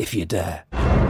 if you dare.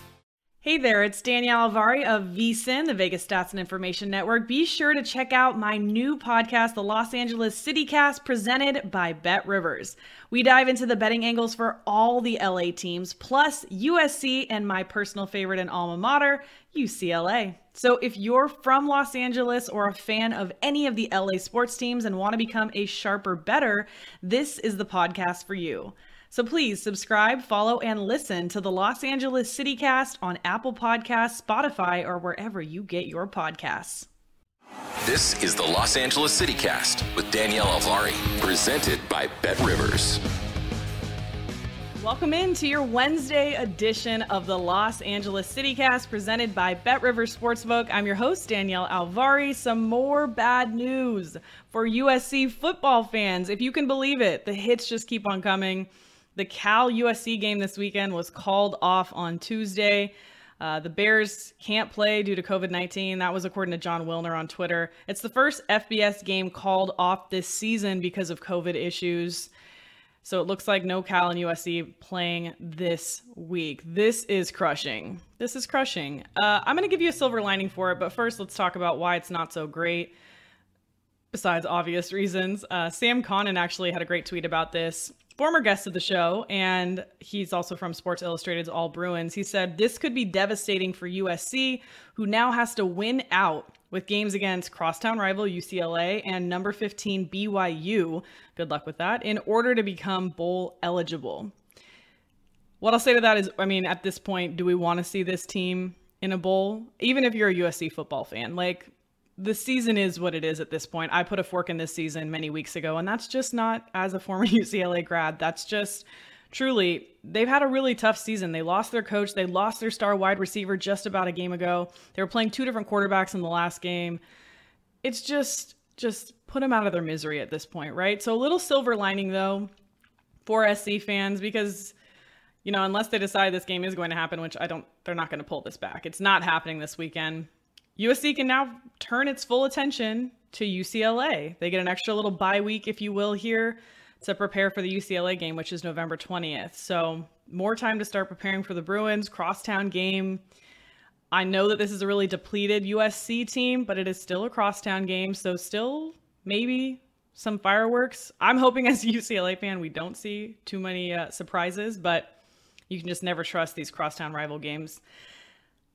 Hey there, it's Danielle Alvari of VSIN, the Vegas Stats and Information Network. Be sure to check out my new podcast, the Los Angeles City Cast, presented by Bet Rivers. We dive into the betting angles for all the LA teams, plus USC and my personal favorite and alma mater, UCLA. So if you're from Los Angeles or a fan of any of the LA sports teams and want to become a sharper better, this is the podcast for you. So please subscribe, follow, and listen to the Los Angeles CityCast on Apple Podcasts, Spotify, or wherever you get your podcasts. This is the Los Angeles CityCast with Danielle Alvari, presented by Bet Rivers. Welcome into your Wednesday edition of the Los Angeles CityCast presented by Bet Rivers Sportsbook. I'm your host, Danielle Alvari. Some more bad news for USC football fans. If you can believe it, the hits just keep on coming. The Cal USC game this weekend was called off on Tuesday. Uh, the Bears can't play due to COVID 19. That was according to Jon Wilner on Twitter. It's the first FBS game called off this season because of COVID issues. So it looks like no Cal and USC playing this week. This is crushing. This is crushing. Uh, I'm going to give you a silver lining for it, but first let's talk about why it's not so great. Besides obvious reasons, uh, Sam Connon actually had a great tweet about this former guest of the show, and he's also from Sports Illustrated's All Bruins. He said this could be devastating for USC, who now has to win out with games against crosstown rival UCLA and number 15 BYU. Good luck with that in order to become bowl eligible. What I'll say to that is, I mean, at this point, do we want to see this team in a bowl? Even if you're a USC football fan, like the season is what it is at this point. I put a fork in this season many weeks ago, and that's just not as a former UCLA grad. That's just truly, they've had a really tough season. They lost their coach, they lost their star wide receiver just about a game ago. They were playing two different quarterbacks in the last game. It's just, just put them out of their misery at this point, right? So a little silver lining though for SC fans because you know, unless they decide this game is going to happen, which I don't, they're not going to pull this back. It's not happening this weekend. USC can now turn its full attention to UCLA. They get an extra little bye week, if you will, here to prepare for the UCLA game, which is November 20th. So, more time to start preparing for the Bruins crosstown game. I know that this is a really depleted USC team, but it is still a crosstown game. So, still maybe some fireworks. I'm hoping, as a UCLA fan, we don't see too many uh, surprises, but you can just never trust these crosstown rival games.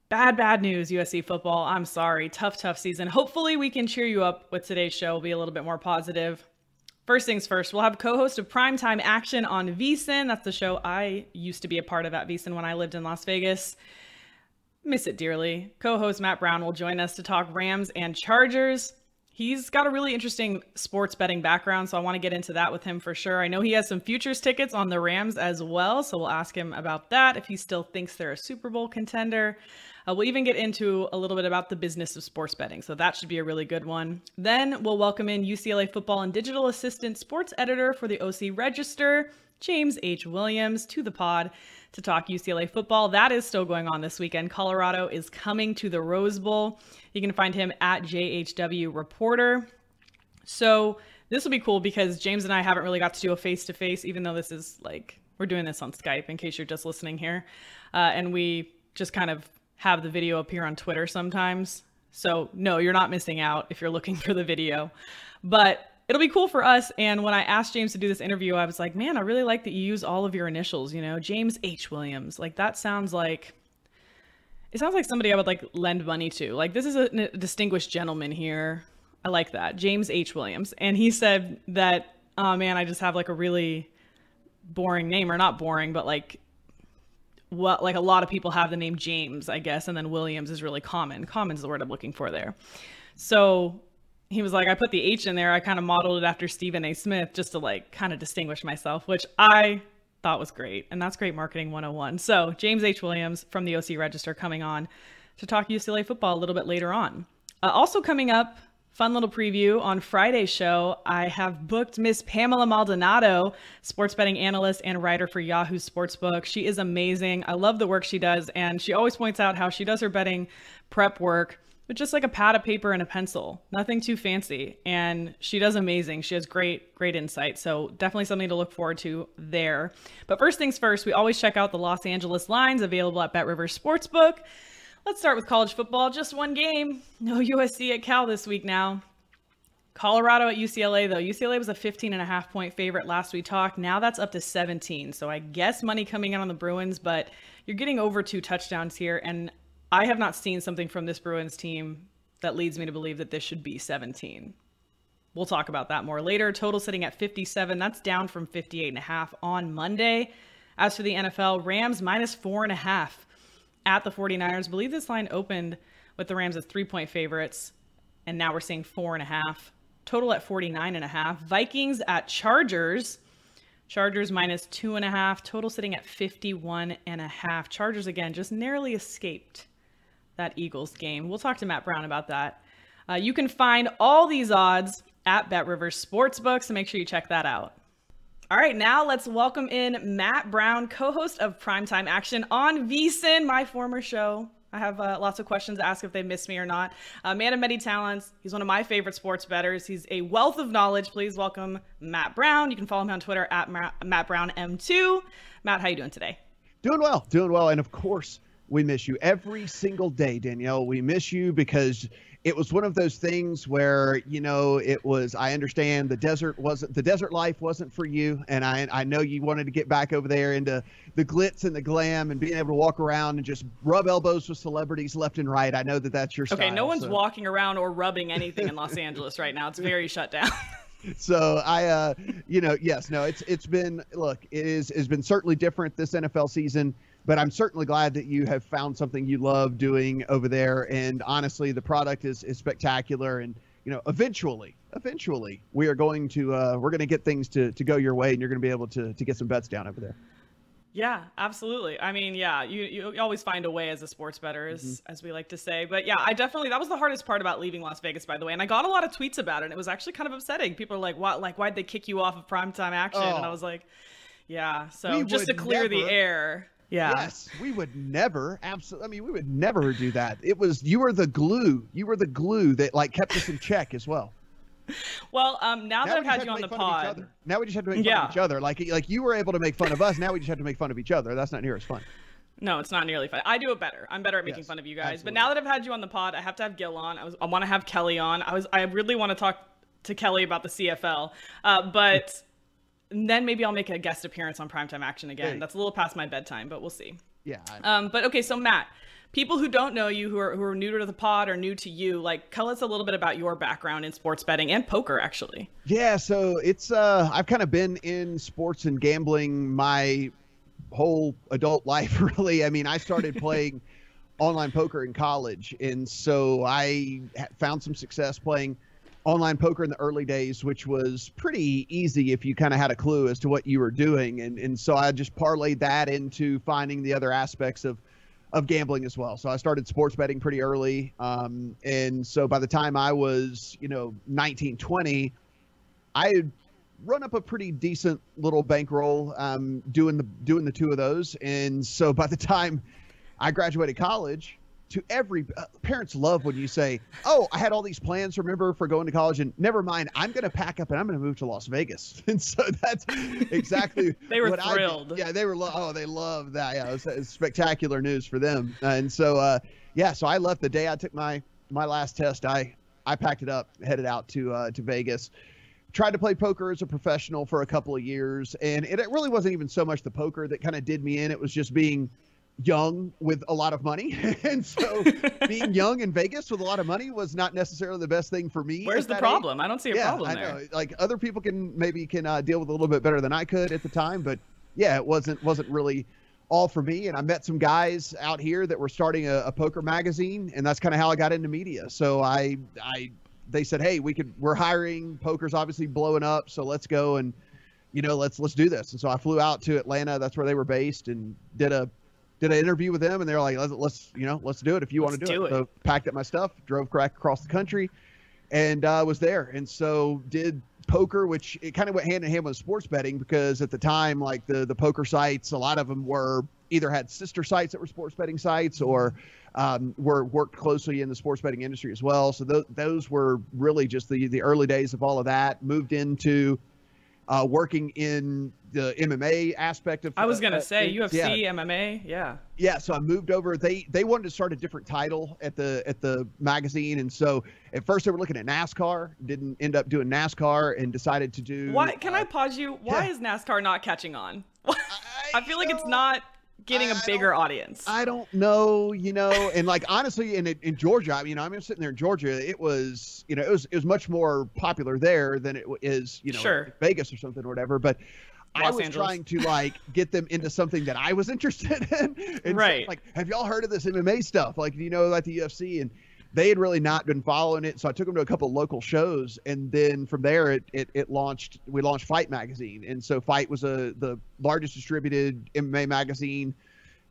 Bad, bad news, USC football. I'm sorry. Tough, tough season. Hopefully, we can cheer you up with today's show, We'll be a little bit more positive. First things first, we'll have co-host of Primetime Action on VSiN. That's the show I used to be a part of at VSiN when I lived in Las Vegas. Miss it dearly. Co-host Matt Brown will join us to talk Rams and Chargers. He's got a really interesting sports betting background, so I want to get into that with him for sure. I know he has some futures tickets on the Rams as well, so we'll ask him about that if he still thinks they're a Super Bowl contender. Uh, we'll even get into a little bit about the business of sports betting, so that should be a really good one. Then we'll welcome in UCLA football and digital assistant sports editor for the OC Register, James H. Williams, to the pod to talk UCLA football. That is still going on this weekend. Colorado is coming to the Rose Bowl. You can find him at JHW Reporter. So this will be cool because James and I haven't really got to do a face to face, even though this is like we're doing this on Skype in case you're just listening here. Uh, and we just kind of have the video appear on Twitter sometimes. So, no, you're not missing out if you're looking for the video. But it'll be cool for us. And when I asked James to do this interview, I was like, man, I really like that you use all of your initials, you know, James H. Williams. Like, that sounds like. It sounds like somebody I would like lend money to. Like, this is a, a distinguished gentleman here. I like that. James H. Williams. And he said that, oh man, I just have like a really boring name, or not boring, but like what like a lot of people have the name James, I guess, and then Williams is really common. Common is the word I'm looking for there. So he was like, I put the H in there. I kind of modeled it after Stephen A. Smith just to like kind of distinguish myself, which I thought was great. And that's great marketing 101. So James H. Williams from the OC Register coming on to talk UCLA football a little bit later on. Uh, also coming up Fun little preview on Friday's show. I have booked Miss Pamela Maldonado, sports betting analyst and writer for Yahoo Sportsbook. She is amazing. I love the work she does, and she always points out how she does her betting prep work with just like a pad of paper and a pencil, nothing too fancy. And she does amazing. She has great, great insight. So definitely something to look forward to there. But first things first, we always check out the Los Angeles lines available at Bet Rivers Sportsbook. Let's start with college football. Just one game. No USC at Cal this week now. Colorado at UCLA, though. UCLA was a 15 and a half point favorite last we talked. Now that's up to 17. So I guess money coming in on the Bruins, but you're getting over two touchdowns here. And I have not seen something from this Bruins team that leads me to believe that this should be 17. We'll talk about that more later. Total sitting at 57. That's down from 58 and a half on Monday. As for the NFL, Rams minus four and a half at the 49ers. I believe this line opened with the Rams as three point favorites, and now we're seeing four and a half. Total at 49 and a half. Vikings at Chargers. Chargers minus two and a half. Total sitting at 51 and a half. Chargers, again, just narrowly escaped that Eagles game. We'll talk to Matt Brown about that. Uh, you can find all these odds at Bet Rivers Sportsbook, so make sure you check that out. All right, now let's welcome in Matt Brown, co host of Primetime Action on VSiN, my former show. I have uh, lots of questions to ask if they miss me or not. Uh, man of many talents. He's one of my favorite sports bettors. He's a wealth of knowledge. Please welcome Matt Brown. You can follow him on Twitter at Matt Brown M2. Matt, how you doing today? Doing well, doing well. And of course, we miss you every single day, Danielle. We miss you because it was one of those things where you know it was i understand the desert wasn't the desert life wasn't for you and i i know you wanted to get back over there into the glitz and the glam and being able to walk around and just rub elbows with celebrities left and right. I know that that's your style okay no one's so. walking around or rubbing anything in los angeles right now. It's very shut down. So I, uh, you know, yes, no, it's it's been look, it is has been certainly different this NFL season but I'm certainly glad that you have found something you love doing over there. And honestly, the product is, is spectacular. And, you know, eventually, eventually we are going to, uh, we're going to get things to, to go your way and you're going to be able to, to get some bets down over there. Yeah, absolutely. I mean, yeah, you, you always find a way as a sports better, as, mm-hmm. as we like to say. But yeah, I definitely, that was the hardest part about leaving Las Vegas, by the way. And I got a lot of tweets about it. And it was actually kind of upsetting. People are like, what, like, why'd they kick you off of primetime action? Oh. And I oh. was like, yeah. So just to clear never, the air. Yeah. Yes, we would never. Absolutely. I mean, we would never do that. It was you were the glue. You were the glue that like kept us in check as well. Well, um, now, now that I've had you on the pod, now we just have to make fun yeah. of each other. Like, like you were able to make fun of us. Now we just have to make fun of each other. That's not near as fun. No, it's not nearly fun. I do it better. I'm better at making yes, fun of you guys. Absolutely. But now that I've had you on the pod, I have to have Gil on. I was, I want to have Kelly on. I was, I really want to talk to Kelly about the CFL. Uh, but and then maybe I'll make a guest appearance on Primetime Action again. That's a little past my bedtime, but we'll see. Yeah. Um, but okay, so Matt, people who don't know you, who are who are new to the pod or new to you, like tell us a little bit about your background in sports betting and poker, actually. Yeah, so it's uh, I've kind of been in sports and gambling my whole adult life, really. I mean, I started playing online poker in college, and so I found some success playing online poker in the early days, which was pretty easy if you kind of had a clue as to what you were doing. And and so I just parlayed that into finding the other aspects of of gambling as well. So I started sports betting pretty early. Um, and so by the time I was, you know, 19, 20, I had run up a pretty decent little bankroll um, doing the doing the two of those. And so by the time I graduated college, to every uh, parents love when you say, "Oh, I had all these plans. Remember for going to college, and never mind, I'm going to pack up and I'm going to move to Las Vegas." And so that's exactly they were what thrilled. I, yeah, they were. Lo- oh, they loved that. Yeah, it was, it spectacular news for them. And so, uh, yeah, so I left the day I took my my last test. I I packed it up, headed out to uh, to Vegas. Tried to play poker as a professional for a couple of years, and it, it really wasn't even so much the poker that kind of did me in. It was just being young with a lot of money. and so being young in Vegas with a lot of money was not necessarily the best thing for me. Where's the problem? Age. I don't see a yeah, problem I there. Know. Like other people can maybe can uh, deal with a little bit better than I could at the time, but yeah, it wasn't wasn't really all for me. And I met some guys out here that were starting a, a poker magazine, and that's kind of how I got into media. So I I they said, hey, we could we're hiring. Poker's obviously blowing up, so let's go and you know let's let's do this. And so I flew out to Atlanta. That's where they were based, and did a did an interview with them, and they're like, let's, let's you know let's do it if you want to do, do it. it. So packed up my stuff, drove crack across the country, and uh, was there. And so did poker, which it kind of went hand in hand with sports betting because at the time, like the the poker sites, a lot of them were either had sister sites that were sports betting sites or um, were worked closely in the sports betting industry as well. So th- those were really just the the early days of all of that. Moved into uh, working in the MMA aspect of. I was gonna uh, say things. UFC, Yeah. MMA, yeah. Yeah, so I moved over. They they wanted to start a different title at the at the magazine, and so at first they were looking at NASCAR. Didn't end up doing NASCAR, and decided to do. Why can uh, I pause you? Why yeah. is NASCAR not catching on? I feel like it's not getting a I bigger audience. I don't know, you know, and like honestly, in in Georgia, I mean, know I'm sitting there in Georgia. It was, you know, it was it was much more popular there than it is, you know, Sure. Vegas or something or whatever. But I was Angeles. trying to like get them into something that I was interested in. And so, Right. like, have y'all heard of this MMA stuff? Like, you know, about the UFC and. They had really not been following it, so I took them to a couple local shows, and then from there, it, it it launched. We launched Fight magazine, and so Fight was a the largest distributed MMA magazine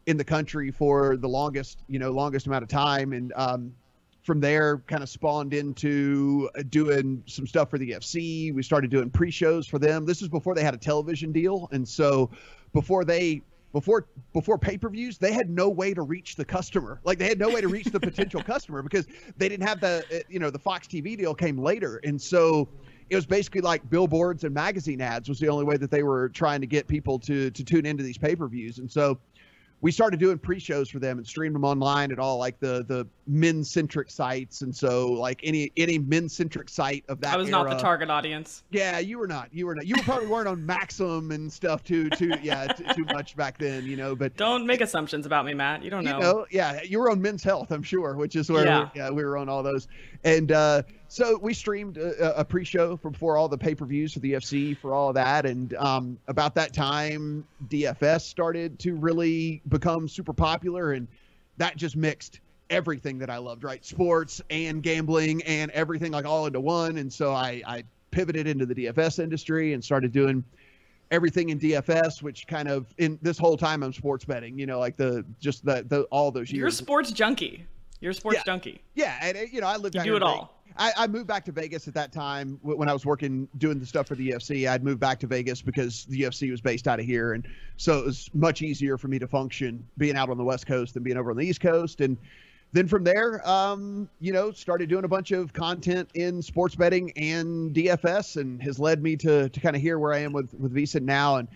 in the country for the longest, you know, longest amount of time. And um, from there, kind of spawned into uh, doing some stuff for the UFC. We started doing pre-shows for them. This is before they had a television deal, and so before they before before pay-per-views, they had no way to reach the customer. Like they had no way to reach the potential customer because they didn't have the uh, you know the Fox TV deal came later, and so it was basically like billboards and magazine ads was the only way that they were trying to get people to to tune into these pay-per-views, and so we started doing pre-shows for them and streamed them online at all like the the men-centric sites and so like any any men-centric site of that I was not the target audience. yeah you were not you were not you probably weren't on maxim and stuff too too yeah t- too much back then you know but Don't make assumptions about me, Matt. You don't you know. know, yeah, you were on Men's Health, I'm sure, which is where Yeah. yeah, we were on all those. And uh, so we streamed a, a pre-show for before all the pay-per-views for the UFC for all of that. And um, about that time, DFS started to really become super popular, and that just mixed everything that I loved, right? Sports and gambling and everything like all into one. And so I, I pivoted into the DFS industry and started doing everything in DFS, which kind of in this whole time I'm sports betting, you know, like the just the, the all those years. You're a sports junkie. You're a sports Yeah. junkie. Yeah, and you know, I lived You do it all. I, I moved back to Vegas at that time when I was working doing the stuff for the UFC. I'd moved back to Vegas because the UFC was based out of here, and so it was much easier for me to function being out on the West Coast than being over on the East Coast. And then from there, um, you know, started doing a bunch of content in sports betting and DFS, and has led me to to kind of here where I am with with VSiN now. And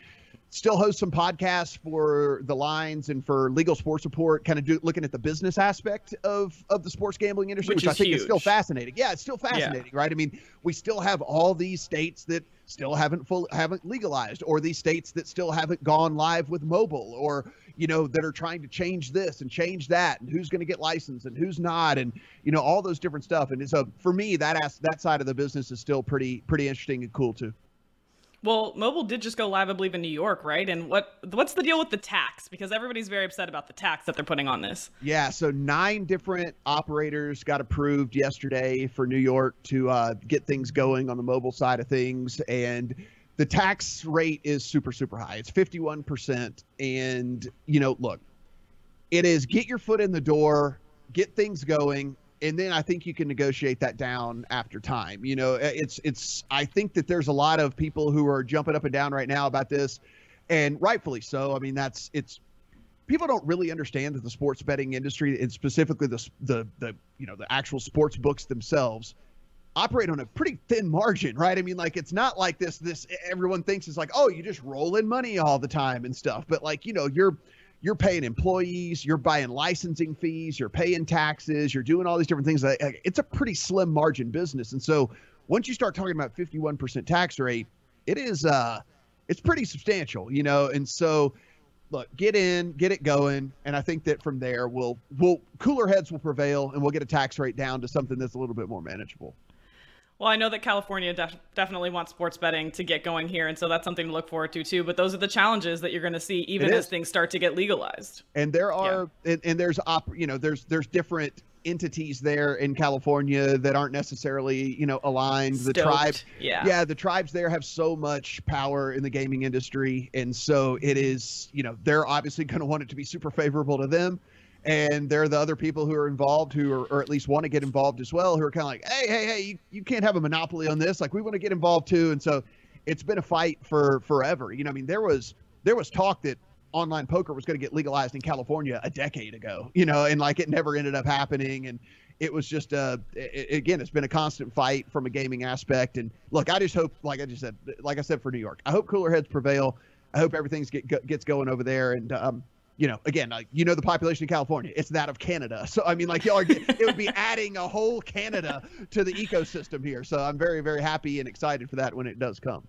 still host some podcasts for the lines and for legal sports report kind of do, looking at the business aspect of of the sports gambling industry which, which i think huge. is still fascinating yeah it's still fascinating yeah. right i mean we still have all these states that still haven't full haven't legalized or these states that still haven't gone live with mobile or you know that are trying to change this and change that and who's going to get licensed and who's not and you know all those different stuff and so for me that as, that side of the business is still pretty pretty interesting and cool too well, mobile did just go live, I believe, in New York, right? And what what's the deal with the tax? Because everybody's very upset about the tax that they're putting on this. Yeah, so nine different operators got approved yesterday for New York to uh, get things going on the mobile side of things, and the tax rate is super super high. It's fifty one percent, and you know, look, it is get your foot in the door, get things going, and then I think you can negotiate that down after time. You know, eh, it's it's. I think that there's a lot of people who are jumping up and down right now about this, and rightfully so. I mean, that's it's. People don't really understand that the sports betting industry, and specifically the the the you know the actual sports books themselves, operate on a pretty thin margin, right? I mean, like it's not like this. This everyone thinks is like, oh, you just roll in money all the time and stuff, but like you know, you're you're paying employees, you're buying licensing fees, you're paying taxes, you're doing all these different things. It's a pretty slim margin business. And so once you start talking about 51% tax rate, it is uh it's pretty substantial, you know. And so look, get in, get it going, and I think that from there we'll we'll cooler heads will prevail and we'll get a tax rate down to something that's a little bit more manageable. Well, I know that California def- definitely wants sports betting to get going here, and so that's something to look forward to too. But those are the challenges that you're going to see even as things start to get legalized. And there are, yeah. and, and, there's op, you know, there's there's different entities there in California that aren't necessarily, you know, aligned. Stoked. The tribes, yeah, yeah, the tribes there have so much power in the gaming industry, and so it is, you know, they're obviously going to want it to be super favorable to them and there are the other people who are involved who are or at least want to get involved as well who are kind of like hey hey hey you, you can't have a monopoly on this. Like we want to get involved too. And so it's been a fight for forever. You know i mean there was there was talk that online poker was going to get legalized in california a decade ago you know and like it never ended up happening. And it was just uh it, again it's been a constant fight from a gaming aspect. And look i just hope like i just said like i said for new york i hope cooler heads prevail. I hope everything's get, gets going over there. And um you know, again, like you know, the population of California, it's that of Canada. So I mean, like y'all it would be adding a whole Canada to the ecosystem here. So I'm very, very happy and excited for that when it does come.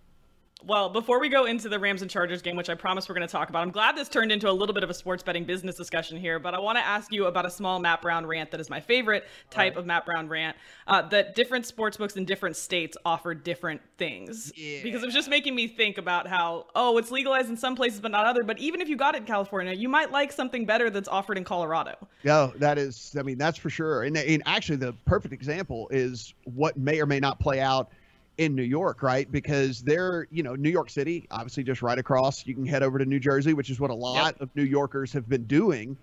Well, before we go into the Rams and Chargers game, which I promise we're going to talk about, I'm glad this turned into a little bit of a sports betting business discussion here. But I want to ask you about a small Matt Brown rant that is my favorite type right. of Matt Brown rant. Uh, that different sports books in different states offer different things. Yeah. Because it was just making me think about how, oh, it's legalized in some places but not other. But even if you got it in California, you might like something better that's offered in Colorado. Yeah, that is. I mean, that's for sure. And, and actually, the perfect example is what may or may not play out in New York, right? Because they're, you know, New York City, obviously just right across. You can head over to New Jersey, which is what a lot yep. of New Yorkers have been doing.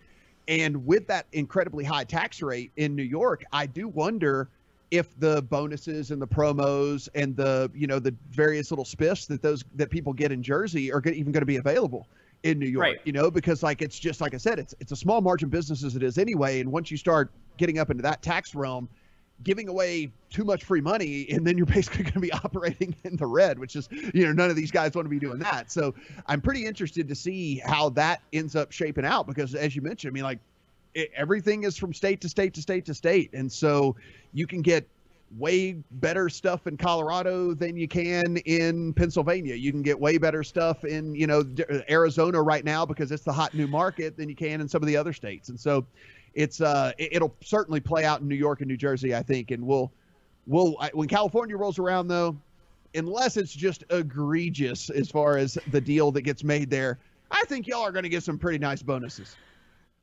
And with that incredibly high tax rate in New York, I do wonder if the bonuses and the promos and the, you know, the various little spiffs that those that people get in Jersey are even going to be available in New York, right. you know, because like it's just like I said, it's it's a small margin business as it is anyway. And once you start getting up into that tax realm, giving away too much free money and then you're basically going to be operating in the red which is you know none of these guys want to be doing that so i'm pretty interested to see how that ends up shaping out because as you mentioned i mean like it, everything is from state to state to state to state and so you can get way better stuff in Colorado than you can in Pennsylvania. You can get way better stuff in, you know, Arizona right now because it's the hot new market than you can in some of the other states. And so it's uh it, will certainly play out in New York and New Jersey, I think, and we'll we'll when California rolls around though, unless it's just egregious as far as the deal that gets made there, I think y'all are going to get some pretty nice bonuses.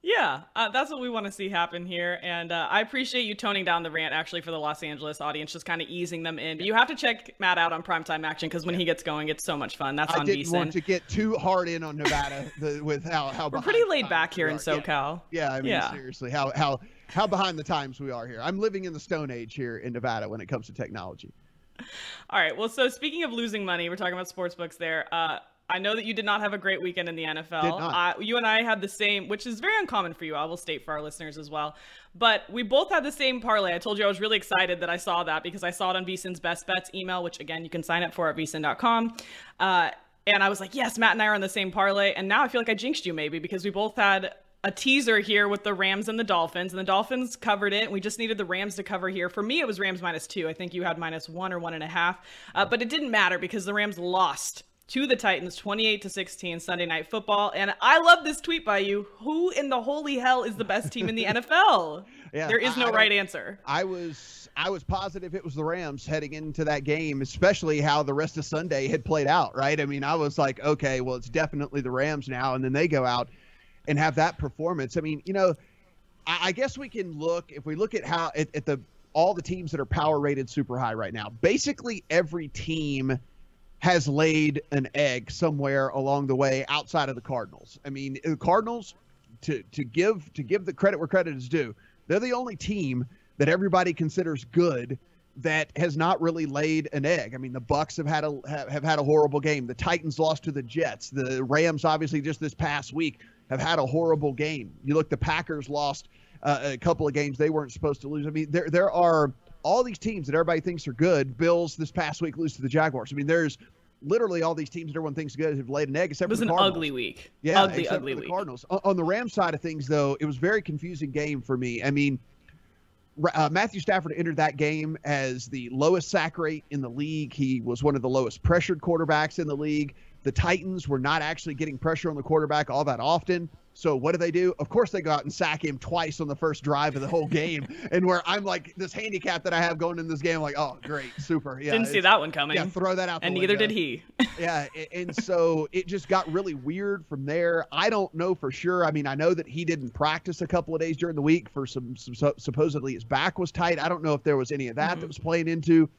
Yeah, uh, that's what we want to see happen here. And uh, I appreciate you toning down the rant actually for the Los Angeles audience, just kind of easing them in. But you have to check Matt out on Primetime Action because when he gets going, it's so much fun. That's I on didn't want to get too hard in on Nevada the, with how how we're pretty laid back here in SoCal. Yeah, yeah I mean yeah. seriously, how how how behind the times we are here. I'm living in the Stone Age here in Nevada when it comes to technology. All right. Well, so speaking of losing money, we're talking about sports books there. Uh, I know that you did not have a great weekend in the NFL. Uh, you and I had the same, which is very uncommon for you. I will state for our listeners as well. But we both had the same parlay. I told you I was really excited that I saw that because I saw it on VSiN's Best Bets email, which again you can sign up for at VSiN.com. Uh, and I was like, yes, Matt and I are on the same parlay. And now I feel like I jinxed you maybe because we both had a teaser here with the Rams and the Dolphins, and the Dolphins covered it. And we just needed the Rams to cover here. For me, it was Rams minus two. I think you had minus one or one and a half, uh, but it didn't matter because the Rams lost to the Titans 28 to 16 Sunday night football. And I love this tweet by you. Who in the holy hell is the best team in the NFL? Yeah, there is no right answer. I was I was positive it was the Rams heading into that game, especially how the rest of Sunday had played out, right? I mean, I was like, okay, well, it's definitely the Rams now, and then they go out and have that performance. I mean, you know, I, I guess we can look if we look at how at, at the all the teams that are power rated super high right now. Basically, every team has laid an egg somewhere along the way outside of the Cardinals. I mean, the Cardinals to to give to give the credit where credit is due. They're the only team that everybody considers good that has not really laid an egg. I mean, the Bucs have had a have, have had a horrible game. The Titans lost to the Jets. The Rams, obviously, just this past week, have had a horrible game. You look, the Packers lost uh, a couple of games they weren't supposed to lose. I mean, there there are all these teams that everybody thinks are good. Bills this past week lose to the Jaguars. I mean, there's literally all these teams that everyone thinks good have laid an egg except it was for the an Cardinals. ugly week. Yeah, ugly, except ugly for the week. Cardinals. On, on the Rams side of things, though, it was a very confusing game for me. I mean, uh, Matthew Stafford entered that game as the lowest sack rate in the league. He was one of the lowest pressured quarterbacks in the league. The Titans were not actually getting pressure on the quarterback all that often. So what do they do? Of course, they go out and sack him twice on the first drive of the whole game. and where I'm like this handicap that I have going in this game, I'm like, oh, great, super. Yeah, Didn't see that one coming. Yeah, throw that out. and neither did he. yeah, and so it just got really weird from there. I don't know for sure. I mean, I know that he didn't practice a couple of days during the week for some, some supposedly his back was tight. I don't know if there was any of that mm-hmm. that was playing into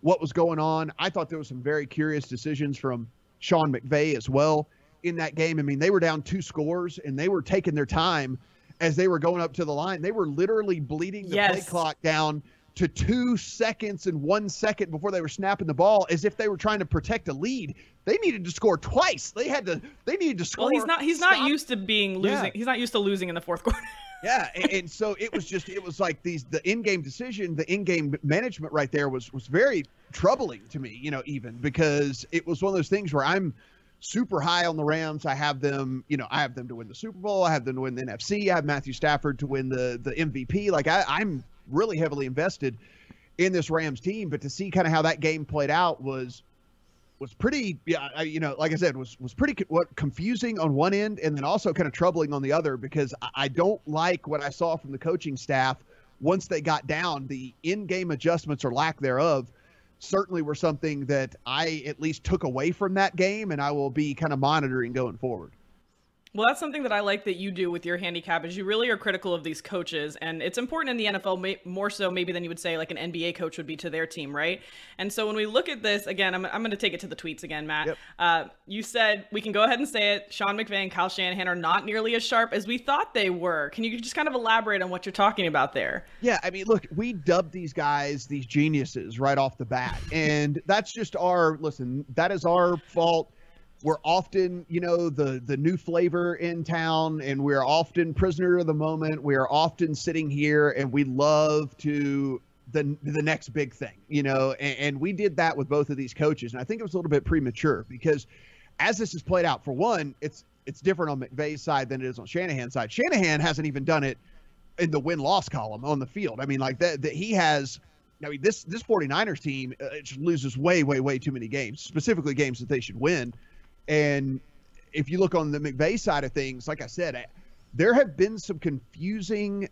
what was going on. I thought there was some very curious decisions from Sean McVay as well in that game. I mean, they were down two scores and they were taking their time as they were going up to the line. They were literally bleeding the yes. play clock down to two seconds and one second before they were snapping the ball as if they were trying to protect a lead. They needed to score twice. They had to they needed to score. Well, he's not he's stop. not used to being losing. Yeah. He's not used to losing in the fourth quarter. yeah, and, and, so it was just it was like these the in-game decision, the in-game management right there was was very troubling to me, you know, even because it was one of those things where I'm super high on the Rams. I have them, you know, I have them to win the Super Bowl. I have them to win the NFC. I have Matthew Stafford to win the the MVP. Like I, I'm really heavily invested in this Rams team. But to see kind of how that game played out was was pretty, yeah, you know, like I said, was was pretty what confusing on one end, and then also kind of troubling on the other because I don't like what I saw from the coaching staff once they got down. The in-game adjustments or lack thereof certainly were something that I at least took away from that game, and I will be kind of monitoring going forward. Well, that's something that I like that you do with your handicap is you really are critical of these coaches, and it's important in the NFL more so maybe than you would say like an NBA coach would be to their team, right? And so when we look at this again, I'm, I'm going to take it to the tweets again, Matt. Yep. Uh, you said we can go ahead and say it. Sean McVay and Kyle Shanahan are not nearly as sharp as we thought they were. Can you just kind of elaborate on what you're talking about there? Yeah, I mean, look, we dubbed these guys these geniuses right off the bat, and that's just our listen. That is our fault we're often, you know, the the new flavor in town, and we're often prisoner of the moment. We are often sitting here, and we love to the the next big thing, you know. And, and we did that with both of these coaches, and I think it was a little bit premature because as this has played out, for one, it's it's different on McVay's side than it is on Shanahan's side. Shanahan hasn't even done it in the win loss column on the field. I mean, like that, that he has. I mean, this this 49ers team uh, loses way, way, way too many games, specifically games that they should win. And if you look on the McVay side of things, like I said, there have been some confusing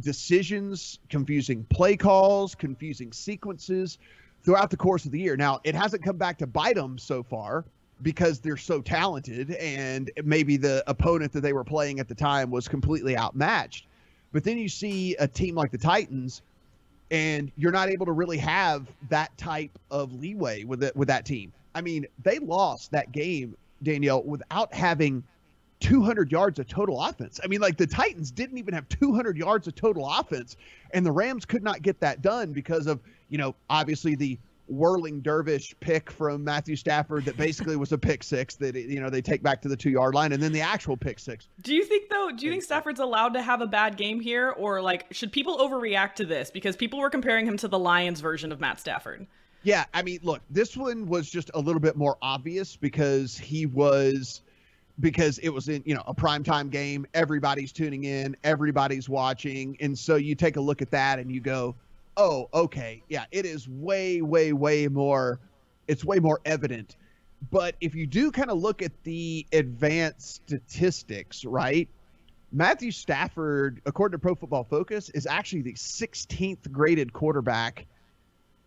decisions, confusing play calls, confusing sequences throughout the course of the year. Now, it hasn't come back to bite them so far because they're so talented and maybe the opponent that they were playing at the time was completely outmatched. But then you see a team like the Titans and you're not able to really have that type of leeway with it with that team. I mean, they lost that game, Danielle, without having 200 yards of total offense. I mean, like the Titans didn't even have 200 yards of total offense, and the Rams could not get that done because of, you know, obviously the whirling dervish pick from Matthew Stafford that basically was a pick six that you know they take back to the two yard line and then the actual pick six. Do you think though? Do you think Stafford's allowed to have a bad game here, or like should people overreact to this because people were comparing him to the Lions version of Matt Stafford? Yeah, I mean, look, this one was just a little bit more obvious because he was because it was in, you know, a primetime game, everybody's tuning in, everybody's watching, and so you take a look at that and you go, "Oh, okay. Yeah, it is way way way more it's way more evident." But if you do kind of look at the advanced statistics, right? Matthew Stafford, according to Pro Football Focus, is actually the 16th graded quarterback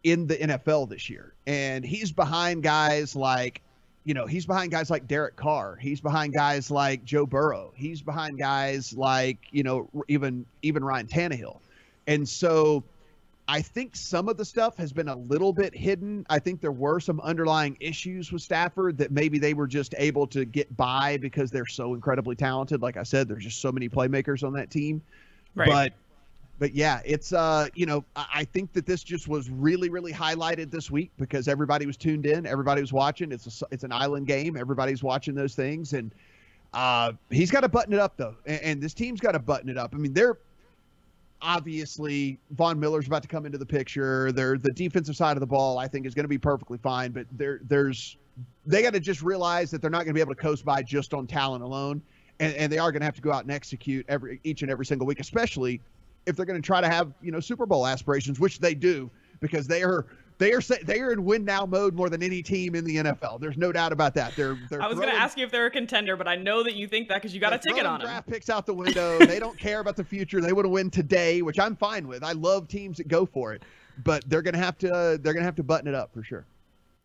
in the NFL this year. And he's behind guys like, you know, he's behind guys like Derek Carr. He's behind guys like Joe Burrow. He's behind guys like, you know, even even Ryan Tannehill. And so I think some of the stuff has been a little bit hidden. I think there were some underlying issues with Stafford that maybe they were just able to get by because they're so incredibly talented. Like I said, there's just so many playmakers on that team. Right. But but yeah, it's uh, you know, I think that this just was really, really highlighted this week because everybody was tuned in, everybody was watching. It's a, it's an island game, everybody's watching those things, and uh, he's got to button it up though, and, and this team's got to button it up. I mean, they're obviously Von Miller's about to come into the picture. They're the defensive side of the ball, I think, is going to be perfectly fine, but there there's they got to just realize that they're not going to be able to coast by just on talent alone. And, and, they are going to have to go out and execute every each and every single week, especially if they're going to try to have you know Super Bowl aspirations, which they do because they are they are they are in win now mode more than any team in the NFL. There's no doubt about that. They're, they're I was going to ask you if they're a contender, but I know that you think that because you got a ticket on them. Draft picks out the window. they don't care about the future. They want to win today, which I'm fine with. I love teams that go for it, but they're going to have to they're going to have to button it up for sure.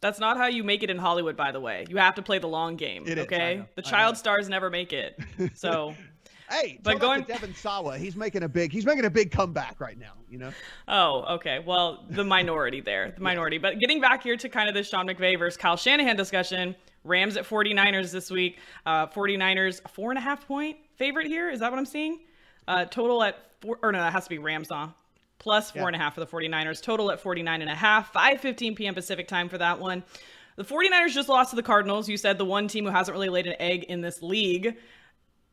That's not how you make it in Hollywood, by the way. You have to play the long game. It okay, the child stars never make it. So Hey, but going to Devon Sawa, he's making a big he's making a big comeback right now. You know. Oh, okay. Well, the minority there, the minority. yeah. But getting back here to kind of the Sean McVay versus Kyle Shanahan discussion. Rams at 49ers this week. Uh, 49ers four and a half point favorite here. Is that what I'm seeing? Uh, total at four, or no, that has to be Rams on plus four yeah. and a half for the 49ers. Total at 49 and a half. 5:15 p.m. Pacific time for that one. The 49ers just lost to the Cardinals. You said the one team who hasn't really laid an egg in this league.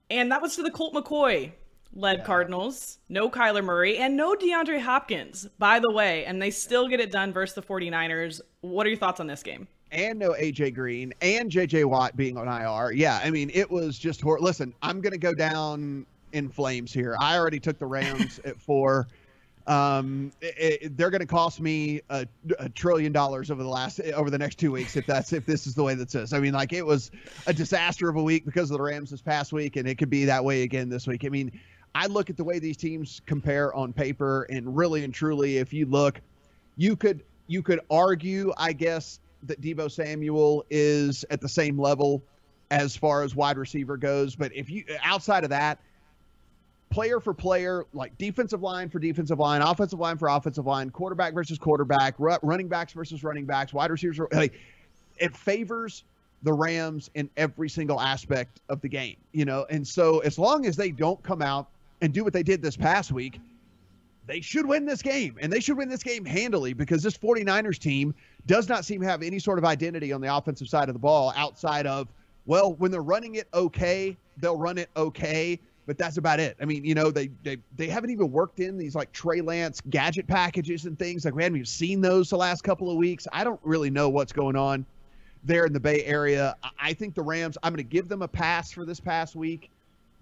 And that was to the Colt McCoy led yeah. Cardinals. No Kyler Murray and no DeAndre Hopkins, by the way. And they still get it done versus the 49ers. What are your thoughts on this game? And no AJ Green and JJ Watt being on IR. Yeah, I mean, it was just horrible. Listen, I'm going to go down in flames here. I already took the Rams at four. Um, it, it, they're going to cost me a, a, trillion dollars over the last over the next two weeks if that's if this is the way that says. I mean, like it was a disaster of a week because of the Rams this past week, and it could be that way again this week. I mean, I look at the way these teams compare on paper, and really and truly, if you look, you could you could argue, I guess, that Deebo Samuel is at the same level as far as wide receiver goes, but if you outside of that player for player, like defensive line for defensive line, offensive line for offensive line, quarterback versus quarterback, running backs versus running backs, wide receivers. Like, it favors the Rams in every single aspect of the game, you know. And so, as long as they don't come out and do what they did this past week, they should win this game. And they should win this game handily because this 49ers team does not seem to have any sort of identity on the offensive side of the ball outside of, well, when they're running it okay, they'll run it okay but that's about it. I mean, you know, they they they haven't even worked in these like Trey Lance gadget packages and things. Like we haven't even seen those the last couple of weeks. I don't really know what's going on there in the Bay Area. I think the Rams. I'm going to give them a pass for this past week,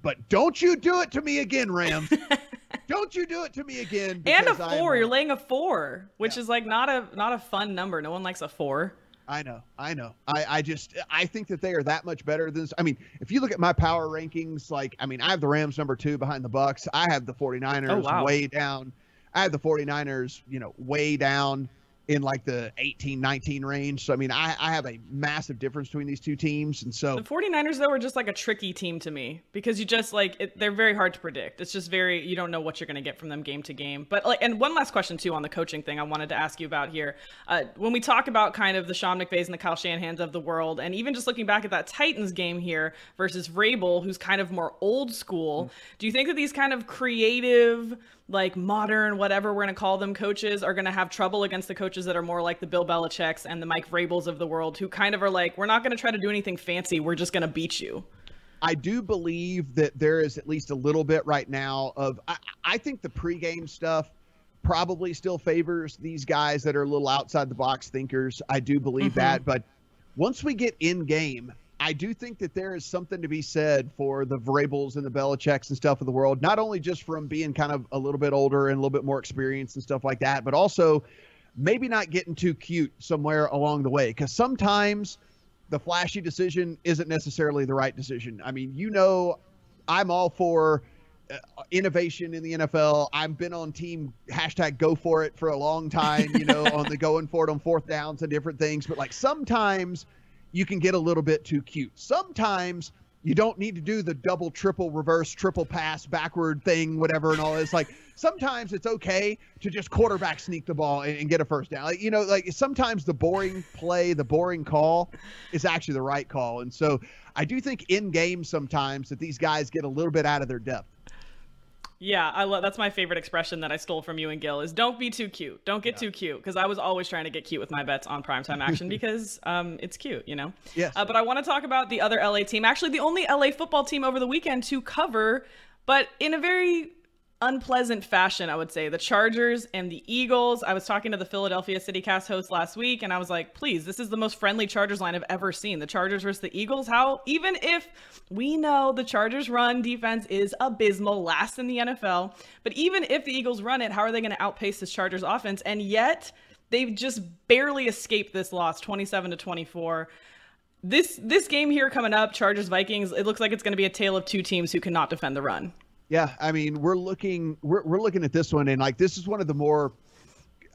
but don't you do it to me again, Rams. don't you do it to me again. And a four. You're laying a four, which yeah. is like not a not a fun number. No one likes a four. I know, I know. I, I just I think that they are that much better than I mean, if you look at my power rankings, like I mean, I have the Rams number two behind the Bucs. I have the 49ers oh, wow. way down. I have the 49ers, you know, way down in like the 18 19 range. So I mean, I, I have a massive difference between these two teams and so The 49ers though are just like a tricky team to me because you just like it, they're very hard to predict. It's just very you don't know what you're going to get from them game to game. But like and one last question too on the coaching thing I wanted to ask you about here. Uh, when we talk about kind of the Sean McVays and the Kyle Shanahans of the world and even just looking back at that Titans game here versus Vrabel, who's kind of more old school, mm-hmm. do you think that these kind of creative like modern, whatever we're going to call them, coaches are going to have trouble against the coaches that are more like the Bill Belichick's and the Mike Vrabels of the world, who kind of are like, we're not going to try to do anything fancy. We're just going to beat you. I do believe that there is at least a little bit right now of, I, I think the pregame stuff probably still favors these guys that are a little outside the box thinkers. I do believe Mm-hmm. that. But once we get in game, I do think that there is something to be said for the Vrabels and the Belichicks and stuff of the world, not only just from being kind of a little bit older and a little bit more experienced and stuff like that, but also maybe not getting too cute somewhere along the way. Because sometimes the flashy decision isn't necessarily the right decision. I mean, you know, I'm all for uh, innovation in the NFL. I've been on team hashtag go for it for a long time, you know, on the going for it on fourth downs and different things. But like sometimes you can get a little bit too cute. Sometimes you don't need to do the double, triple, reverse, triple pass, backward thing, whatever, and all this. Like sometimes it's okay to just quarterback sneak the ball and, and get a first down. Like, you know, like sometimes the boring play, the boring call is actually the right call. And so I do think in game sometimes that these guys get a little bit out of their depth. Yeah, I love that's my favorite expression that I stole from you and Gil is don't be too cute. Don't get too cute because I was always trying to get cute with my bets on primetime action because um, it's cute, you know. Yes. Uh, but I want to talk about the other LA team, actually the only LA football team over the weekend to cover, but in a very unpleasant fashion, I would say. The Chargers and the Eagles. I was talking to the Philadelphia CityCast host last week, and I was like, please, this is the most friendly Chargers line I've ever seen. The Chargers versus the Eagles. How, even if we know the Chargers run defense is abysmal, last in the NFL, but even if the Eagles run it, how are they going to outpace this Chargers offense? And yet, they've just barely escaped this loss, 27 to 24 this this game here coming up, Chargers Vikings, it looks like it's going to be a tale of two teams who cannot defend the run. Yeah, I mean, we're looking we're we're looking at this one, and like this is one of the more,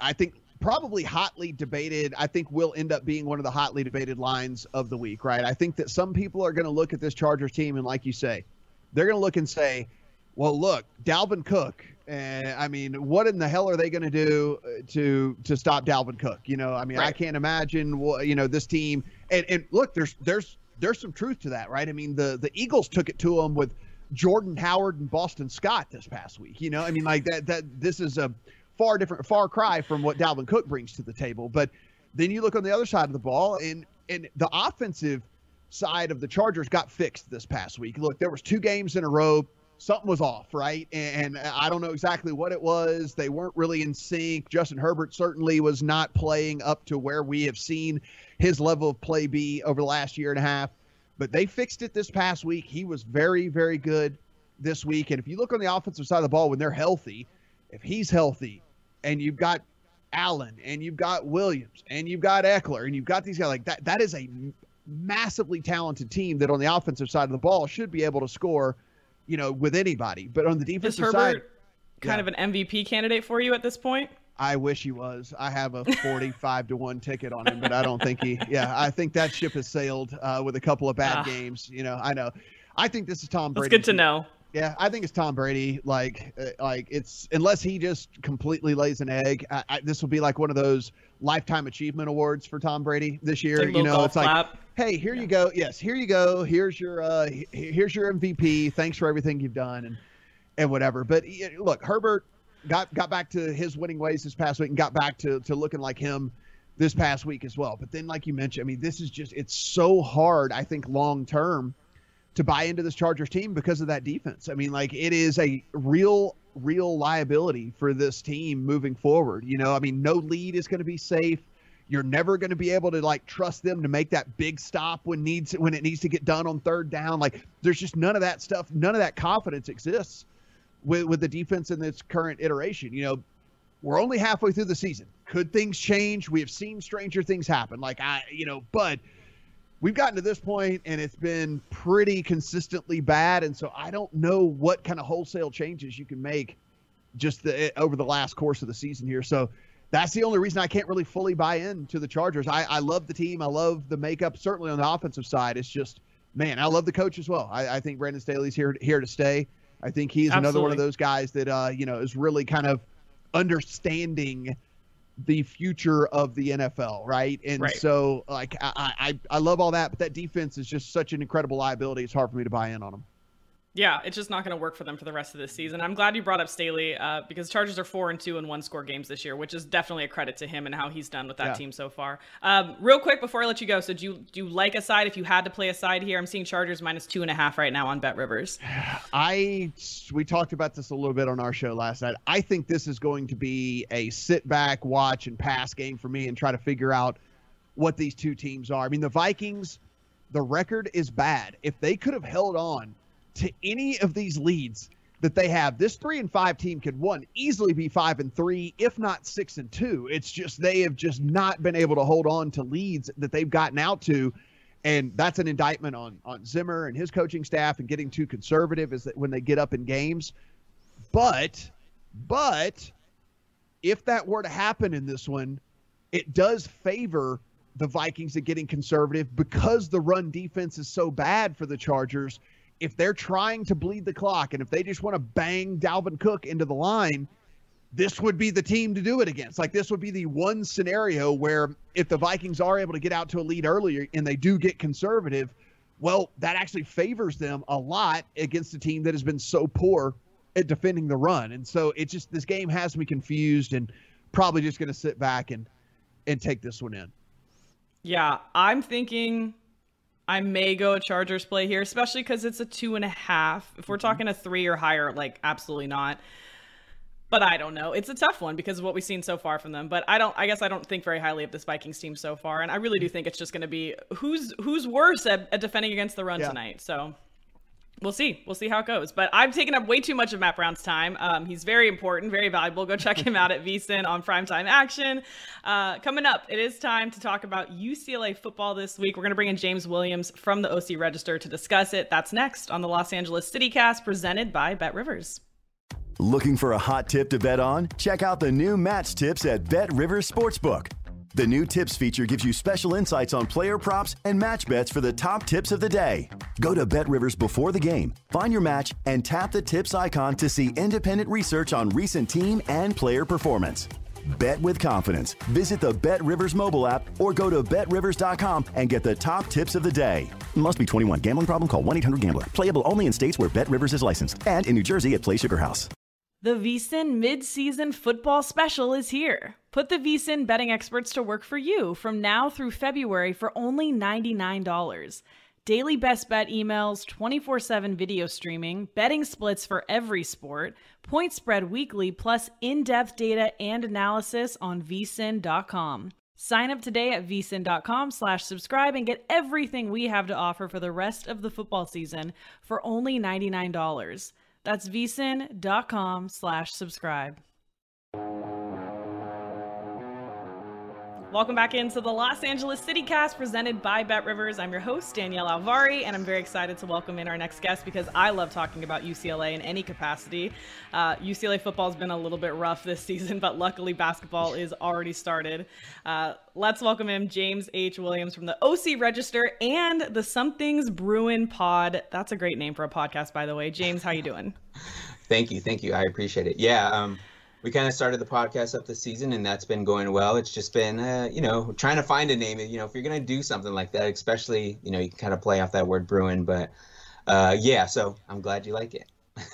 I think, probably hotly debated. I think will end up being one of the hotly debated lines of the week, right? I think that some people are going to look at this Chargers team, and like you say, they're going to look and say, "Well, look, Dalvin Cook." And I mean, what in the hell are they going to do uh, to to stop Dalvin Cook? You know, I mean, I can't imagine. what You know, this team, and and look, there's there's there's some truth to that, right? I mean, the the Eagles took it to them with Jordan Howard and Boston Scott this past week. You know, I mean, like that that this is a far different far cry from what Dalvin Cook brings to the table. But then you look on the other side of the ball, and and the offensive side of the Chargers got fixed this past week. Look, there was two games in a row. Something was off, right? And, and I don't know exactly what it was. They weren't really in sync. Justin Herbert certainly was not playing up to where we have seen his level of play be over the last year and a half. But they fixed it this past week. He was very, very good this week. And if you look on the offensive side of the ball, when they're healthy, if he's healthy, and you've got Allen, and you've got Williams, and you've got Ekeler, and you've got these guys like that, that is a massively talented team that on the offensive side of the ball should be able to score, you know, with anybody. But on the defensive side, kind Yeah. of an MVP candidate for you at this point? I wish he was. I have a 45 to 1 ticket on him, but I don't think he, yeah, I think that ship has sailed uh, with a couple of bad Ah. games. You know, I know. I think this is Tom Brady. good to know. Yeah, I think it's Tom Brady. Like, uh, like it's unless he just completely lays an egg. I, I, this will be like one of those lifetime achievement awards for Tom Brady this year. Like you know, it's like, hey, here you go. Yes, here you go. Here's your, uh, here's your MVP. Thanks for everything you've done and and whatever. But look, Herbert got got back to his winning ways this past week and got back to to looking like him this past week as well. But then, like you mentioned, I mean, this is just it's so hard. I think long term to buy into this Chargers team because of that defense. I mean, like it is a real, real liability for this team moving forward. You know, I mean, no lead is going to be safe. You're never going to be able to like trust them to make that big stop when needs when it needs to get done on third down. Like there's just none of that stuff. None of that confidence exists with with the defense in this current iteration. You know, we're only halfway through the season. Could things change? We have seen stranger things happen. Like I, you know, but we've gotten to this point and it's been pretty consistently bad. And so I don't know what kind of wholesale changes you can make just the, over the last course of the season here. So that's the only reason I can't really fully buy into the Chargers. I, I love the team. I love the makeup, certainly on the offensive side. It's just, man, I love the coach as well. I, I think Brandon Staley's here here to stay. I think he's another one of those guys that uh, you know is really kind of understanding the future of the NFL, right? And Right. so, like, I, I I love all that, but that defense is just such an incredible liability. It's hard for me to buy in on them. Yeah, it's just not going to work for them for the rest of this season. I'm glad you brought up Staley uh, because Chargers are four and two in one score games this year, which is definitely a credit to him and how he's done with that yeah. team so far. Um, real quick before I let you go, so do you do you like a side if you had to play a side here? I'm seeing Chargers minus two and a half right now on Bet Rivers. I we talked about this a little bit on our show last night. I think this is going to be a sit back, watch, and pass game for me, and try to figure out what these two teams are. I mean, the Vikings, the record is bad. If they could have held on to any of these leads that they have, this three and five team could one easily be five and three, if not six and two. It's just they have just not been able to hold on to leads that they've gotten out to. And that's an indictment on on Zimmer and his coaching staff and getting too conservative is that when they get up in games. But but if that were to happen in this one, it does favor the Vikings at getting conservative because the run defense is so bad for the Chargers if they're trying to bleed the clock and if they just want to bang Dalvin Cook into the line, this would be the team to do it against. Like this would be the one scenario where if the Vikings are able to get out to a lead earlier and they do get conservative, well, that actually favors them a lot against a team that has been so poor at defending the run. And so it just this game has me confused and probably just going to sit back and and take this one in. Yeah, I'm thinking I may go a Chargers play here, especially because it's a two and a half. If we're mm-hmm. talking a three or higher, like absolutely not. But I don't know. It's a tough one because of what we've seen so far from them. But I don't. I guess I don't think very highly of this Vikings team so far, and I really do think it's just going to be who's who's worse at, at defending against the run yeah. tonight. So We'll see. We'll see how it goes. But I've taken up way too much of Matt Brown's time. Um, he's very important, very valuable. Go check him out at VSiN on Primetime Action. Uh, coming up, it is time to talk about UCLA football this week. We're going to bring in James Williams from the OC Register to discuss it. That's next on the Los Angeles CityCast presented by Bet Rivers. Looking for a hot tip to bet on? Check out the new match tips at Bet Rivers Sportsbook. The new tips feature gives you special insights on player props and match bets for the top tips of the day. Go to Bet Rivers before the game, find your match, and tap the tips icon to see independent research on recent team and player performance. Bet with confidence. Visit the Bet Rivers mobile app or go to betrivers.com and get the top tips of the day. Must be 21. Gambling problem? Call 1 800 Gambler. Playable only in states where Bet Rivers is licensed and in New Jersey at Play Sugar House. The VSiN mid-season football special is here. Put the VSiN betting experts to work for you from now through February for only $99. Daily best bet emails, 24 7 video streaming, betting splits for every sport, point spread weekly, plus in depth data and analysis on vsin.com. Sign up today at vsin.com slash subscribe and get everything we have to offer for the rest of the football season for only $99. That's vsin.com slash subscribe. Welcome back into the Los Angeles CityCast presented by Bet Rivers. I'm your host, Danielle Alvari, and I'm very excited to welcome in our next guest because I love talking about UCLA in any capacity. Uh, UCLA football has been a little bit rough this season, but luckily basketball is already started. Uh, let's welcome in James H. Williams from the OC Register and the Something's Brewing Pod. That's a great name for a podcast, by the way. James, how you doing? thank you, thank you. I appreciate it. Yeah. Um, we kind of started the podcast up this season and that's been going well. It's just been uh, you know trying to find a name. You know if you're going to do something like that especially you know you can kind of play off that word brewing but uh, yeah so i'm glad you like it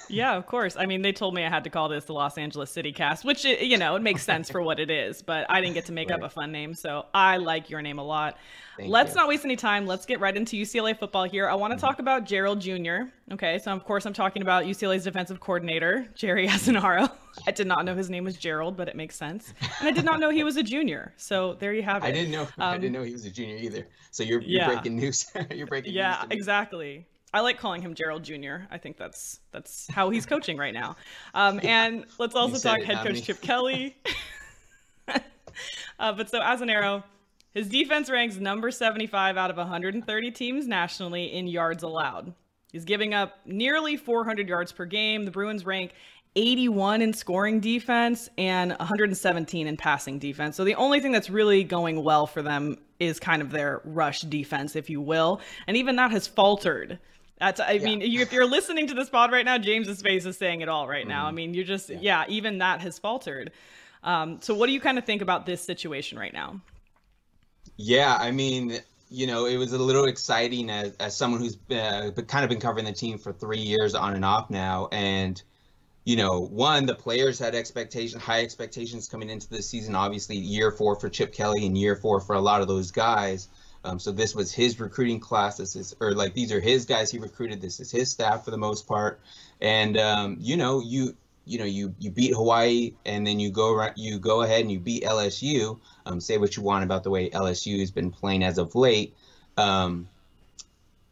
yeah, of course. I mean, they told me I had to call this the Los Angeles City Cast, which you know it makes sense for what it is. But I didn't get to make right. up a fun name, so I like your name a lot. Thank Let's you. not waste any time. Let's get right into UCLA football here. I want to mm-hmm. talk about Gerald Jr. Okay, so of course I'm talking about UCLA's defensive coordinator Jerry Azzinaro. I did not know his name was Gerald, but it makes sense, and I did not know he was a junior. So there you have it. I didn't know. Um, I didn't know he was a junior either. So you're, you're yeah. breaking news. you're breaking. Yeah, exactly. I like calling him Gerald Jr. I think that's that's how he's coaching right now. Um, yeah. And let's also talk it, head coach. Chip Kelly. uh, but so Azzinaro, his defense ranks number 75 out of 130 teams nationally in yards allowed. He's giving up nearly 400 yards per game. The Bruins rank 81 in scoring defense and 117 in passing defense. So the only thing that's really going well for them is kind of their rush defense, if you will. And even that has faltered that's, I yeah. mean, you, if you're listening to this pod right now, James's face is saying it all right now. Mm-hmm. I mean, you're just, yeah. yeah, even that has faltered. Um, so, what do you kind of think about this situation right now? Yeah, I mean, you know, it was a little exciting as, as someone who's uh, kind of been covering the team for three years on and off now. And, you know, one, the players had expectations, high expectations coming into the season. Obviously, year four for Chip Kelly and year four for a lot of those guys. Um, so this was his recruiting class. This is, or like these are his guys he recruited. This is his staff for the most part. And um, you know, you you know you you beat Hawaii and then you go you go ahead and you beat LSU. Um, say what you want about the way LSU has been playing as of late. Um,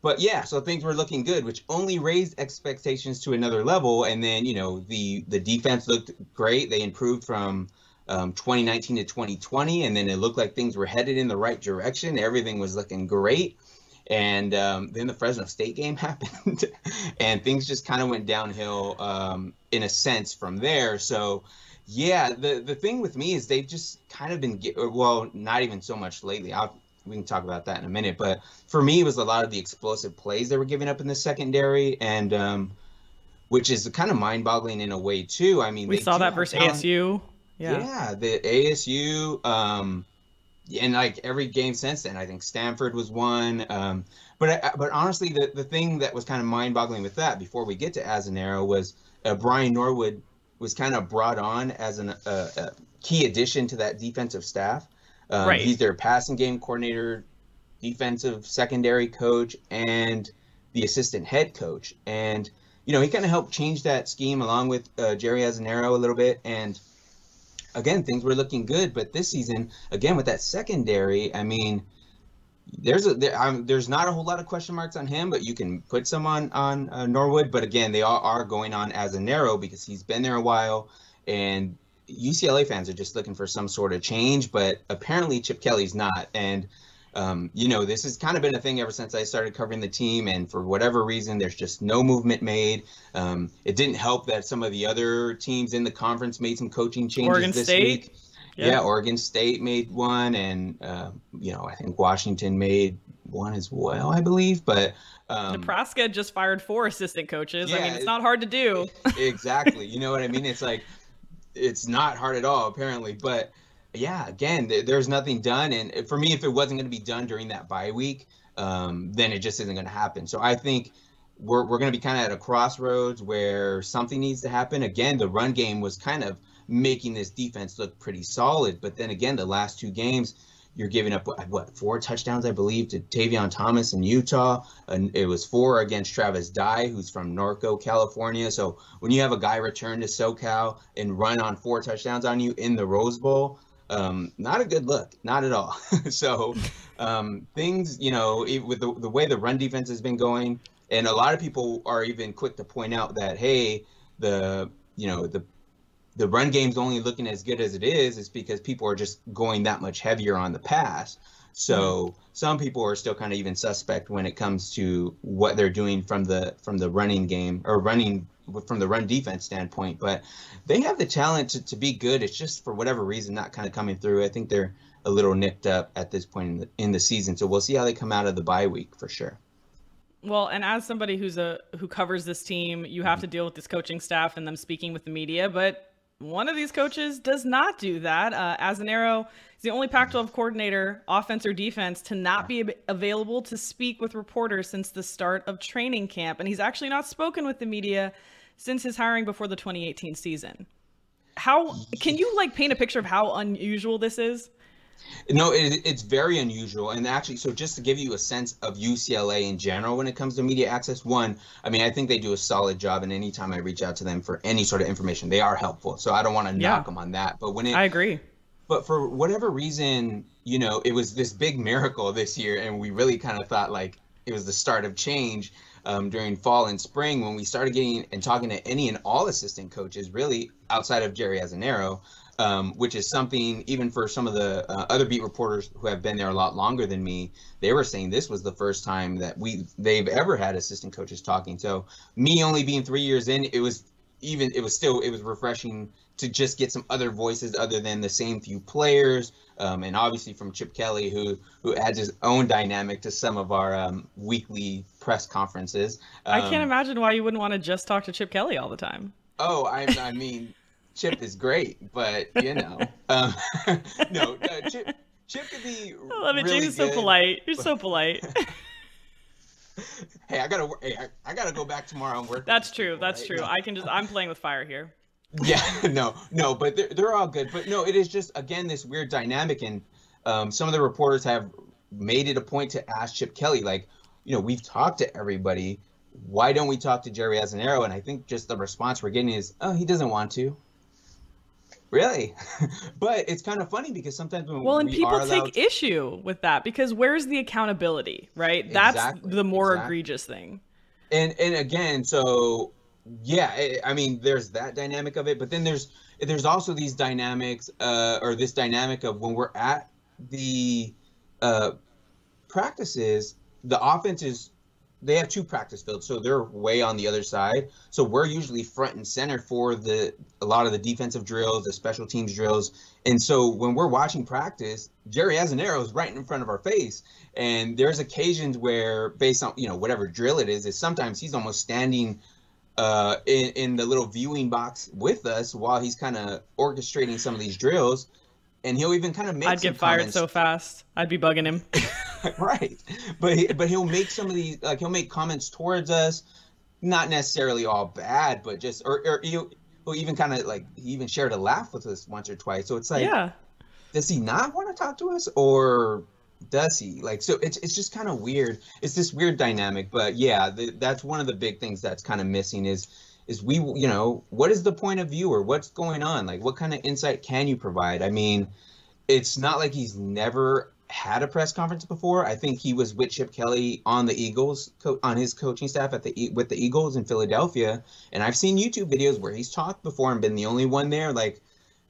but yeah, so things were looking good, which only raised expectations to another level. And then you know the the defense looked great. They improved from um, 2019 to 2020, and then it looked like things were headed in the right direction. Everything was looking great. And um, then the Fresno State game happened, and things just kind of went downhill um, in a sense from there. So, yeah, the the thing with me is they've just kind of been well, not even so much lately. I'll, we can talk about that in a minute, but for me, it was a lot of the explosive plays they were giving up in the secondary, and um, which is kind of mind-boggling in a way too. I mean, we saw that versus talent. ASU. Yeah. yeah, the ASU. Um, and like every game since then, I think Stanford was one. Um, but I, but honestly, the, the thing that was kind of mind boggling with that before we get to Azzinaro was uh, Brian Norwood was kind of brought on as an, uh, a key addition to that defensive staff. Um, right. He's their passing game coordinator, defensive secondary coach, and the assistant head coach. And you know, he kind of helped change that scheme along with uh, Jerry Azzinaro a little bit. And again, things were looking good. But this season, again, with that secondary, I mean, there's a there, um, there's not a whole lot of question marks on him, but you can put some on on uh, Norwood. But again, they all are going on Azzinaro because he's been there a while, and UCLA fans are just looking for some sort of change. But apparently, Chip Kelly's not, and um, you know, this has kind of been a thing ever since I started covering the team, and for whatever reason, there's just no movement made. Um, it didn't help that some of the other teams in the conference made some coaching changes Oregon this State. week. Yeah. yeah. Oregon State made one, and uh, you know, I think Washington made one as well, I believe. But um, Nebraska just fired four assistant coaches. Yeah, I mean, it's not hard to do. exactly. You know what I mean? It's like it's not hard at all, apparently. But yeah, again, there's nothing done, and for me, if it wasn't going to be done during that bye week, um, then it just isn't going to happen. So I think we're we're going to be kind of at a crossroads where something needs to happen. Again, the run game was kind of making this defense look pretty solid, but then again, the last two games. You're giving up what four touchdowns, I believe, to Tavion Thomas in Utah, and it was four against Travis Dye, who's from Norco, California. So when you have a guy return to SoCal and run on four touchdowns on you in the Rose Bowl, um, not a good look, not at all. so um, things, you know, with the, the way the run defense has been going, and a lot of people are even quick to point out that hey, the you know the the run game's only looking as good as it is is because people are just going that much heavier on the pass. So mm-hmm. some people are still kind of even suspect when it comes to what they're doing from the from the running game or running from the run defense standpoint. But they have the talent to, to be good. It's just for whatever reason not kind of coming through. I think they're a little nicked up at this point in the, in the season. So we'll see how they come out of the bye week for sure. Well, and as somebody who's a who covers this team, you have mm-hmm. to deal with this coaching staff and them speaking with the media. But one of these coaches does not do that. Uh, Azzinaro is the only Pac-12 coordinator, offense or defense, to not be available to speak with reporters since the start of training camp, and he's actually not spoken with the media since his hiring before the 2018 season. How can you like paint a picture of how unusual this is? No, it, it's very unusual. And actually, so just to give you a sense of UCLA in general when it comes to media access, one, I mean, I think they do a solid job. And anytime I reach out to them for any sort of information, they are helpful. So I don't want to yeah. knock them on that. But when it, I agree. But for whatever reason, you know, it was this big miracle this year. And we really kind of thought like it was the start of change. Um, during fall and spring when we started getting and talking to any and all assistant coaches, really outside of Jerry Azzinaro, um, which is something even for some of the uh, other beat reporters who have been there a lot longer than me. They were saying this was the first time that we they've ever had assistant coaches talking. So me only being three years in, it was even it was still it was refreshing to just get some other voices other than the same few players, um, and obviously from Chip Kelly, who who adds his own dynamic to some of our um, weekly press conferences. I can't um, imagine why you wouldn't want to just talk to Chip Kelly all the time. Oh, I, I mean. Chip is great, but you know, um, no, uh, Chip. Chip could be. I love it. really James is so polite. You're so polite. Hey, I gotta. Hey, I, I gotta go back tomorrow and work. That's true. That's true. I can just. I'm playing with fire here. Yeah, no, no, but they're, they're all good. But no, it is just again this weird dynamic, and um, some of the reporters have made it a point to ask Chip Kelly, like, you know, we've talked to everybody. Why don't we talk to Jerry Azzinaro? And I think just the response we're getting is, oh, he doesn't want to. Really, but it's kind of funny because sometimes when Well, and we people take issue with that because where's the accountability, right? That's the more exactly. egregious thing. and and again so yeah I, I mean there's that dynamic of it but then there's there's also these dynamics uh or this dynamic of when we're at the uh practices the offense is they have two practice fields so they're way on the other side. So we're usually front and center for the a lot of the defensive drills the special teams drills. And so when we're watching practice jerry Azzinaro is right in front of our face. And there's occasions where based on you know whatever drill it is is sometimes he's almost standing uh in, in the little viewing box with us while he's kind of orchestrating some of these drills and he'll even kind of make I'd get fired comments so fast. I'd be bugging him. right but he, but he'll make some of these like he'll make comments towards us not necessarily all bad but just or, or he'll, he'll even kind of like he even shared a laugh with us once or twice so it's like yeah. does he not want to talk to us or does he like so it's, it's just kind of weird it's this weird dynamic but yeah th- that's one of the big things that's kind of missing is is we you know what is the point of view or what's going on? Like what kind of insight can you provide? I mean it's not like he's never had a press conference before. I think he was with chip kelly on the eagles co- on his coaching staff at the with the eagles in philadelphia. And i've seen youtube videos where he's talked before and been the only one there like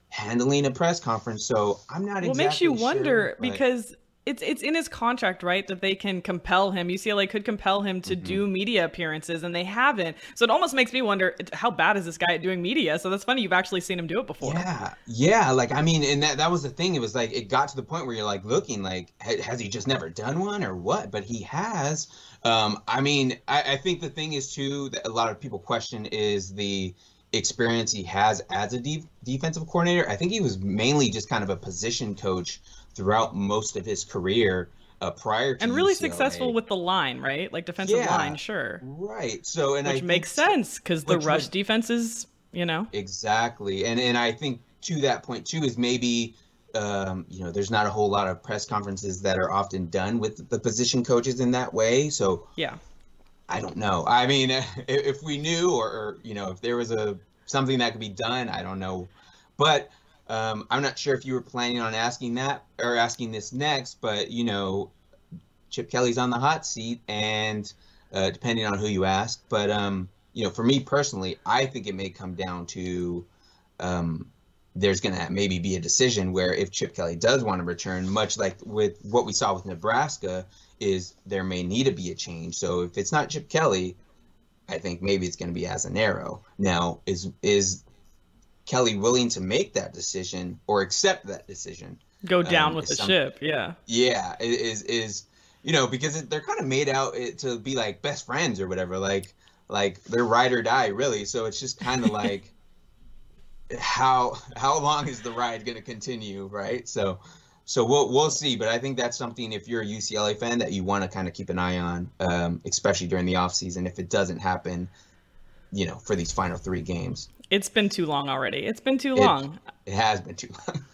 handling a press conference. So i'm not Well, it exactly makes you wonder because it's it's in his contract, right, that they can compel him. UCLA could compel him to Mm-hmm. do media appearances, and they haven't. So it almost makes me wonder how bad is this guy at doing media? So that's funny. You've actually seen him do it before. Yeah, yeah. Like I mean, and that that was the thing. It was like it got to the point where you're like looking like, has he just never done one or what? But he has. Um, I mean, I, I think the thing is too that a lot of people question is the experience he has as a de- defensive coordinator. I think he was mainly just kind of a position coach throughout most of his career uh, prior to And really UCLA. successful with the line, right? Like defensive Yeah. line, sure. Right. So and I Which think makes sense because the rush would- defense is, you know. Exactly, and and I think to that point too is maybe um, you know there's not a whole lot of press conferences that are often done with the position coaches in that way. So Yeah. I don't know. I mean, if, if we knew, or, or you know, if there was a something that could be done, I don't know. But um, I'm not sure if you were planning on asking that or asking this next. But you know, Chip Kelly's on the hot seat, and uh, depending on who you ask. But um, you know, for me personally, I think it may come down to um, there's going to maybe be a decision where if Chip Kelly does want to return, much like with what we saw with Nebraska, is there may need to be a change. So if it's not Chip Kelly, I think maybe it's going to be Azzinaro. Now, is is Kelly willing to make that decision or accept that decision? Go down Um, with the ship. Yeah. Yeah, is is you know because it, they're kind of made out to be like best friends or whatever, like like they're ride or die really. So it's just kind of like how how long is the ride going to continue, right? So so we'll we'll see, but I think that's something if you're a UCLA fan that you want to kind of keep an eye on, um, especially during the off season if it doesn't happen, you know, for these final three games. It's been too long already. It's been too It- long. It has been too long.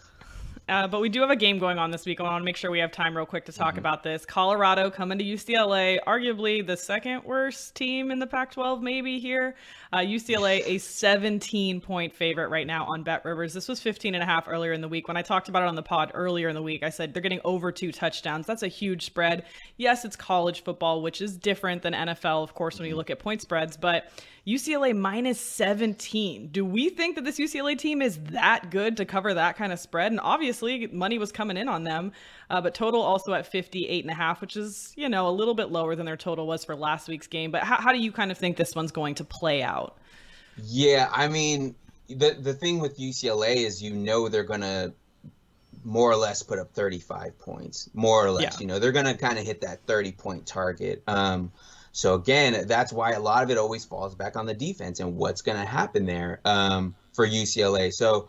Uh, but we do have a game going on this week. I want to make sure we have time real quick to Mm-hmm. talk about this. Colorado coming to UCLA, arguably the second worst team in the Pac 12, maybe here. Uh, UCLA, a 17 point favorite right now on Bet Rivers. This was 15 and a half earlier in the week. When I talked about it on the pod earlier in the week, I said they're getting over two touchdowns. That's a huge spread. Yes, it's college football, which is different than NFL, of course, when you look at point spreads, but UCLA minus 17. Do we think that this UCLA team is that good to cover that kind of spread? And obviously, money was coming in on them, uh, but total also at 58 and a half, which is, you know, a little bit lower than their total was for last week's game. But how, how do you kind of think this one's going to play out? Yeah, I mean, the the thing with UCLA is you know they're gonna more or less put up 35 points, more or less. Yeah. You know, they're gonna kind of hit that 30 point target. Um, so again, that's why a lot of it always falls back on the defense and what's gonna happen there um, for UCLA. So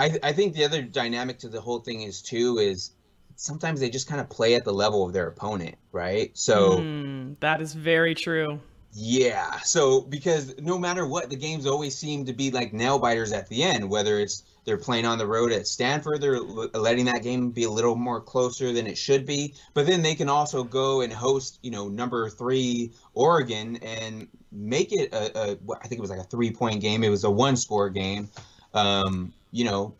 I I think the other dynamic to the whole thing is too is sometimes they just kind of play at the level of their opponent, right? So mm, that is very true. Yeah. So because no matter what, the games always seem to be like nail biters at the end. Whether it's they're playing on the road at Stanford, they're letting that game be a little more closer than it should be. But then they can also go and host, you know, number three Oregon and make it a, a I think it was like a three point game. It was a one score game. Um, you know,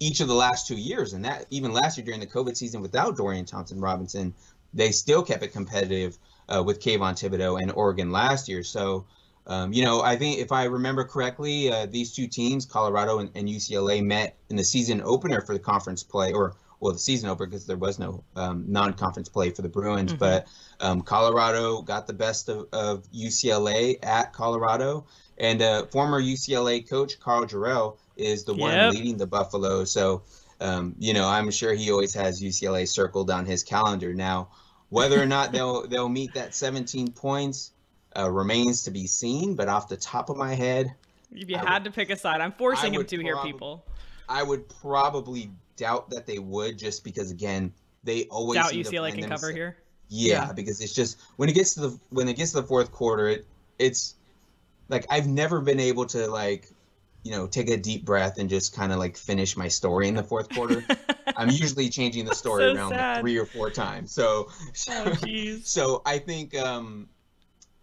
each of the last two years, and that even last year during the COVID season without Dorian Thompson Robinson, they still kept it competitive uh, with Kayvon Thibodeaux and Oregon last year. So, um, you know, I think if I remember correctly, uh, these two teams, Colorado and, and, UCLA, met in the season opener for the conference play, or well, the season opener because there was no um, non-conference play for the Bruins. Mm-hmm. But um, Colorado got the best of, of UCLA at Colorado, and uh, former UCLA coach Karl Dorrell is the one leading the Buffalo. So, um, you know, I'm sure he always has UCLA circled on his calendar now. Whether or not they'll they'll meet that 17 points uh, remains to be seen. But off the top of my head, if you I had would, to pick a side, I'm forcing him to prob- here, people. I would probably doubt that they would, just because again, they always doubt UCLA can cover here. Yeah, yeah, because it's just when it gets to the when it gets to the fourth quarter, it it's like I've never been able to like you know take a deep breath and just kind of like finish my story in the fourth quarter. I'm usually changing the story so around like three or four times. So, oh, so I think um,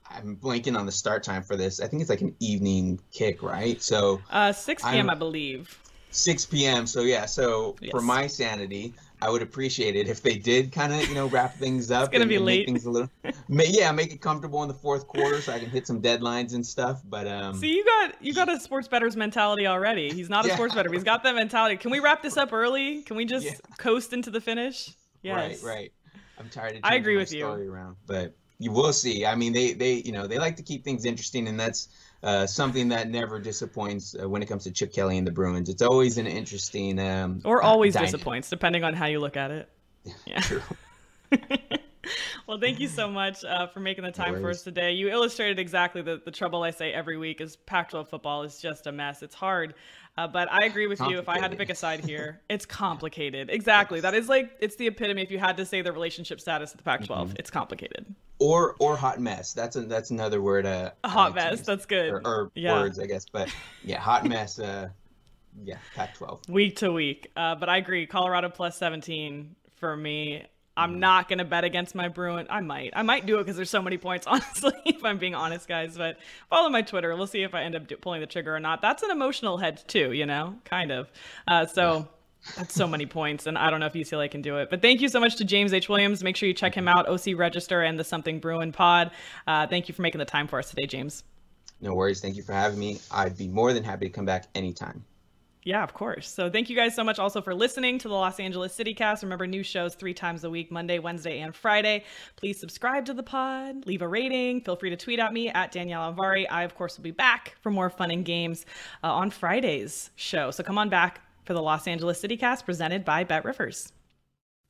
I'm blanking on the start time for this. I think it's like an evening kick, right? So uh, 6 p.m. I'm, i believe. 6 p.m. So yeah, so yes. for my sanity, I would appreciate it if they did kind of you know wrap things up. it's gonna and, be and late. things a little, yeah, make it comfortable in the fourth quarter so I can hit some deadlines and stuff. But um, see, you got you got a sports better's mentality already. He's not a yeah. sports better. He's got that mentality. Can we wrap this up early? Can we just yeah. coast into the finish? Yes. Right, right. I'm tired of. I agree with you. Around, but you will see. I mean, they they you know they like to keep things interesting, and that's uh, something that never disappoints uh, when it comes to Chip Kelly and the Bruins. It's always an interesting um, or always uh, disappoints, depending on how you look at it. Yeah. True. well, thank you so much uh, for making the time no for us today. You illustrated exactly the, the trouble I say every week is Pac-12 football is just a mess. It's hard. Uh, but I agree with you. If I had to pick a side here, it's complicated. Exactly. That is like it's the epitome. If you had to say the relationship status of the Pac-12, mm-hmm. it's complicated. Or or hot mess. That's a, that's another word. Uh, a hot mess. That's good. Or, or yeah. words, I guess. But yeah, hot mess. Uh, yeah, Pac-12. Week to week. Uh, but I agree. Colorado plus 17 for me. I'm not gonna bet against my Bruin. I might. I might do it because there's so many points. Honestly, if I'm being honest, guys. But follow my Twitter. We'll see if I end up do- pulling the trigger or not. That's an emotional head too. You know, kind of. Uh, so. That's so many points, and I don't know if UCLA can do it. But thank you so much to James H. Williams. Make sure you check him out, OC Register and the Something Bruin Pod. Uh, thank you for making the time for us today, James. No worries. Thank you for having me. I'd be more than happy to come back anytime. Yeah, of course. So thank you guys so much also for listening to the Los Angeles City Cast. Remember, new shows three times a week Monday, Wednesday, and Friday. Please subscribe to the pod, leave a rating. Feel free to tweet at me at Danielle Alvari. I, of course, will be back for more fun and games uh, on Friday's show. So come on back for the Los Angeles City Cast presented by Bet Rivers.